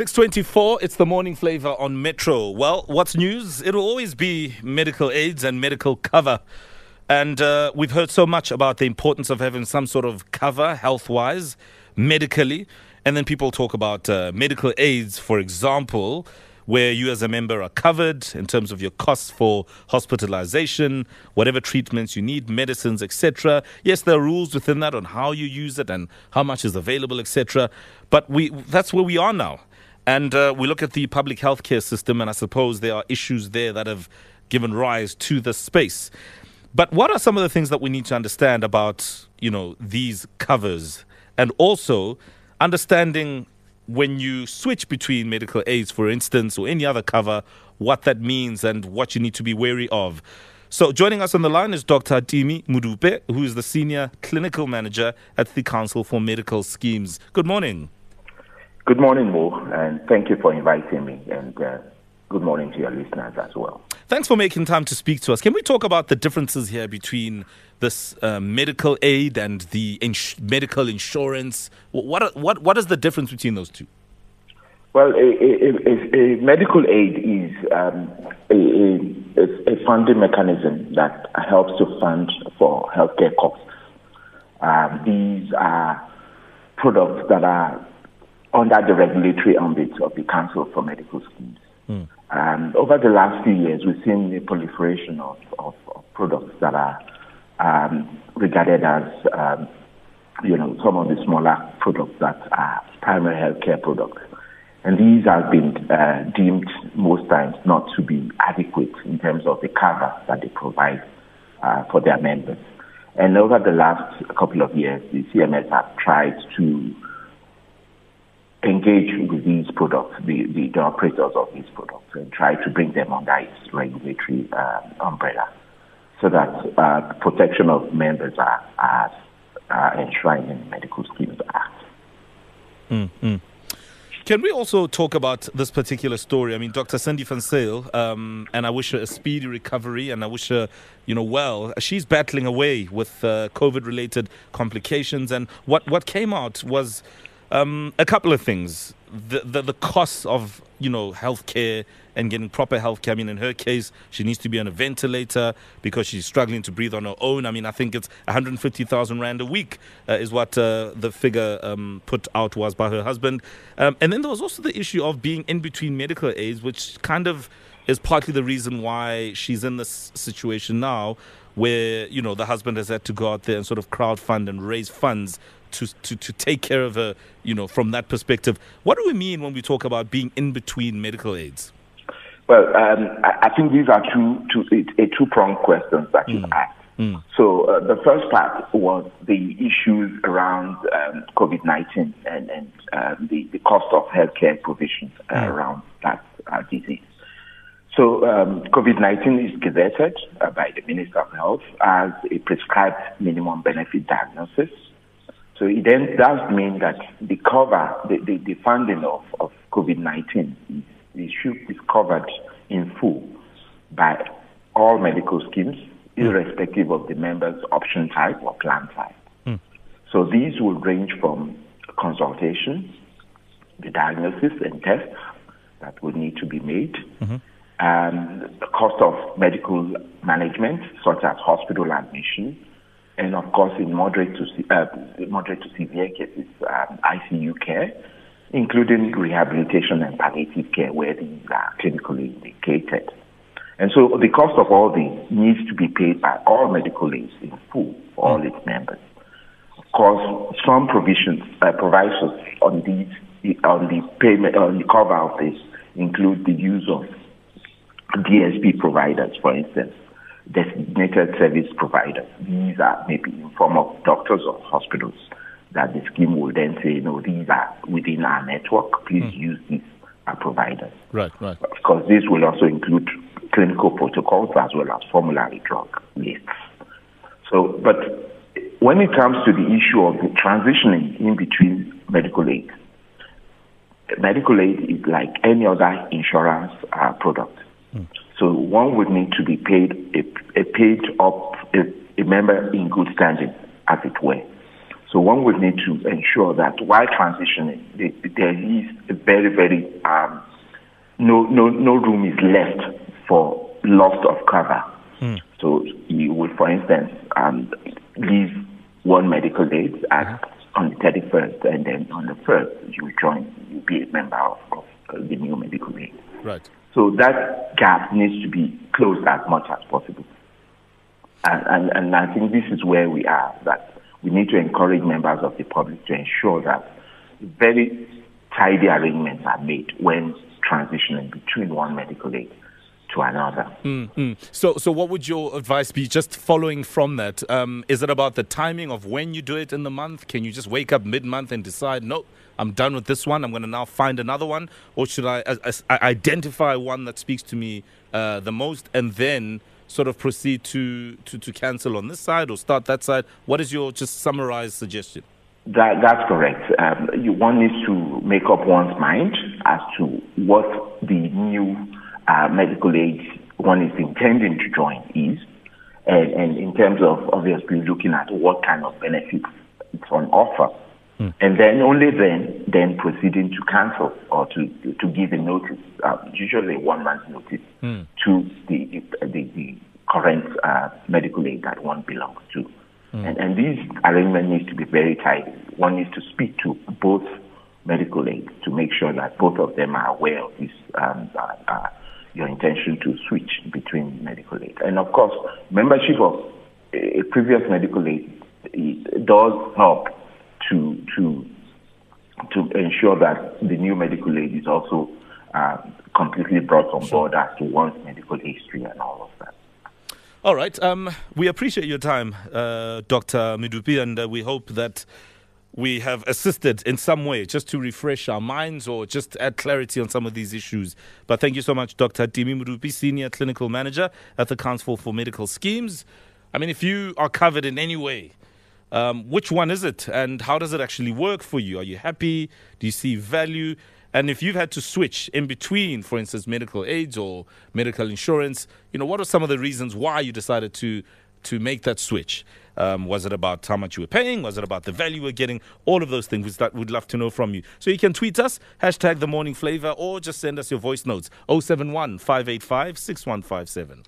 624, it's the morning flavor on Metro. Well, what's news? It'll always be medical aids and medical cover. And uh, we've heard so much about the importance of having some sort of cover health wise, medically. And then people talk about uh, medical aids, for example, where you as a member are covered in terms of your costs for hospitalization, whatever treatments you need, medicines, etc. Yes, there are rules within that on how you use it and how much is available, etc. But we that's where we are now. And uh, we look at the public healthcare system, and I suppose there are issues there that have given rise to the space. But what are some of the things that we need to understand about, you know, these covers, and also understanding when you switch between medical aids, for instance, or any other cover, what that means and what you need to be wary of. So, joining us on the line is Dr. Timi Modupe, who is the Senior Clinical Manager at the Council for Medical Schemes. Good morning. Good morning, Mo, and thank you for inviting me. And uh, good morning to your listeners as well. Thanks for making time to speak to us. Can we talk about the differences here between this uh, medical aid and the ins- medical insurance? What, what, what is the difference between those two? Well, a, a, a, a medical aid is um, a, funding mechanism that helps to fund for healthcare costs. Um, these are products that are under the regulatory ambit of the Council for Medical Schemes. Mm. And over the last few years, we've seen the proliferation of, of, of products that are um, regarded as, um, you know, some of the smaller products that are primary healthcare products. And these have been uh, deemed most times not to be adequate in terms of the cover that they provide uh, for their members. And over the last couple of years, the CMS have tried to engage with these products, the, the, the, operators of these products, and try to bring them under its regulatory uh, umbrella so that uh, protection of members are, are, are enshrined in the Medical Schemes Act. Mm-hmm. Can we also talk about this particular story? I mean, Dr. Sindi van um, and I wish her a speedy recovery, and I wish her, you know, well. She's battling away with uh, COVID-related complications, and what what came out was um, a couple of things. The, the, the cost of you know healthcare and getting proper healthcare. I mean, in her case, she needs to be on a ventilator because she's struggling to breathe on her own. I mean, I think it's 150,000 rand a week uh, is what uh, the figure um, put out was by her husband. Um, and then there was also the issue of being in between medical aids, which kind of is partly the reason why she's in this situation now, where you know the husband has had to go out there and sort of crowdfund and raise funds to, to, to take care of her, you know, from that perspective. What do we mean when we talk about being in between medical aids? Well, um, I, I, think these are two, two, a two-pronged questions that mm. you've asked. Mm. So uh, the first part was the issues around um, COVID-19 and, and uh, the, the cost of healthcare provision uh, mm. around that uh, disease. So um, COVID-19 is gazetted uh, by the Minister of Health as a prescribed minimum benefit diagnosis so it then does mean that the cover, the, the, the funding of, of COVID-19 is, is covered in full by all medical schemes, mm. irrespective of the member's option type or plan type. Mm. So these will range from consultation, the diagnosis and tests that would need to be made, mm-hmm. and the cost of medical management, such as hospital admission, and of course, in moderate to uh, moderate to severe cases, um, ICU care, including rehabilitation and palliative care, where these are clinically indicated. And so, the cost of all these needs to be paid by all medical aids in full for all its members. Of course, some provisions uh, provisos on these on the payment on the cover of this include the use of DSP providers, for instance, designated service providers. These are maybe in form of doctors or hospitals that the scheme will then say, you know, these are within our network. Please mm. use these uh, providers. Right, right. Of course, this will also include clinical protocols as well as formulary drug lists. So, but when it comes to the issue of the transitioning in between medical aid, medical aid is like any other insurance uh, product. Mm. So one would need to be paid a, a paid up a, a member in good standing, as it were. So one would need to ensure that while transitioning, there is a very, very um, no, no, no room is left for loss of cover. Mm. So you would, for instance, um, leave one medical aid at, mm-hmm. on the 31st, and then on the 1st, you join, you be a member of, of the new medical aid. Right. So that gap needs to be closed as much as possible. And, and, and I think this is where we are, that we need to encourage members of the public to ensure that very tidy arrangements are made when transitioning between one medical aid to another. Mm-hmm. So, so what would your advice be? Just following from that, um, is it about the timing of when you do it in the month? Can you just wake up mid-month and decide, no, I'm done with this one. I'm going to now find another one, or should I, as, I identify one that speaks to me uh, the most, and then sort of proceed to, to to cancel on this side or start that side? What is your just summarized suggestion? That, that's correct. Um, you, one needs to make up one's mind as to what the new uh, medical aid one is intending to join is, and, and, in terms of obviously looking at what kind of benefits it's on offer, mm. and then only then then proceeding to cancel or to to give a notice, uh, usually one month notice mm. to the the, the current uh, medical aid that one belongs to. Mm. And, and these arrangements need to be very tight. One needs to speak to both medical aid to make sure that both of them are aware of this um, uh, uh, your intention to switch between medical aid. And of course, membership of a previous medical aid does help ensure that the new medical aid is also uh, completely brought on board as to one's medical history and all of that. All right. Um, we appreciate your time, uh, Dr. Modupe, and uh, we hope that we have assisted in some way just to refresh our minds or just add clarity on some of these issues. But thank you so much, Dr. Timi Modupe, Senior Clinical Manager at the Council for Medical Schemes. I mean, if you are covered in any way, um, which one is it and how does it actually work for you? Are you happy? Do you see value? And if you've had to switch in between, for instance, medical aids or medical insurance, you know, what are some of the reasons why you decided to to make that switch? Um, was it about how much you were paying? Was it about the value you were getting? All of those things that we'd love to know from you. So you can tweet us, hashtag the morning flavor, or just send us your voice notes 071 585 6157.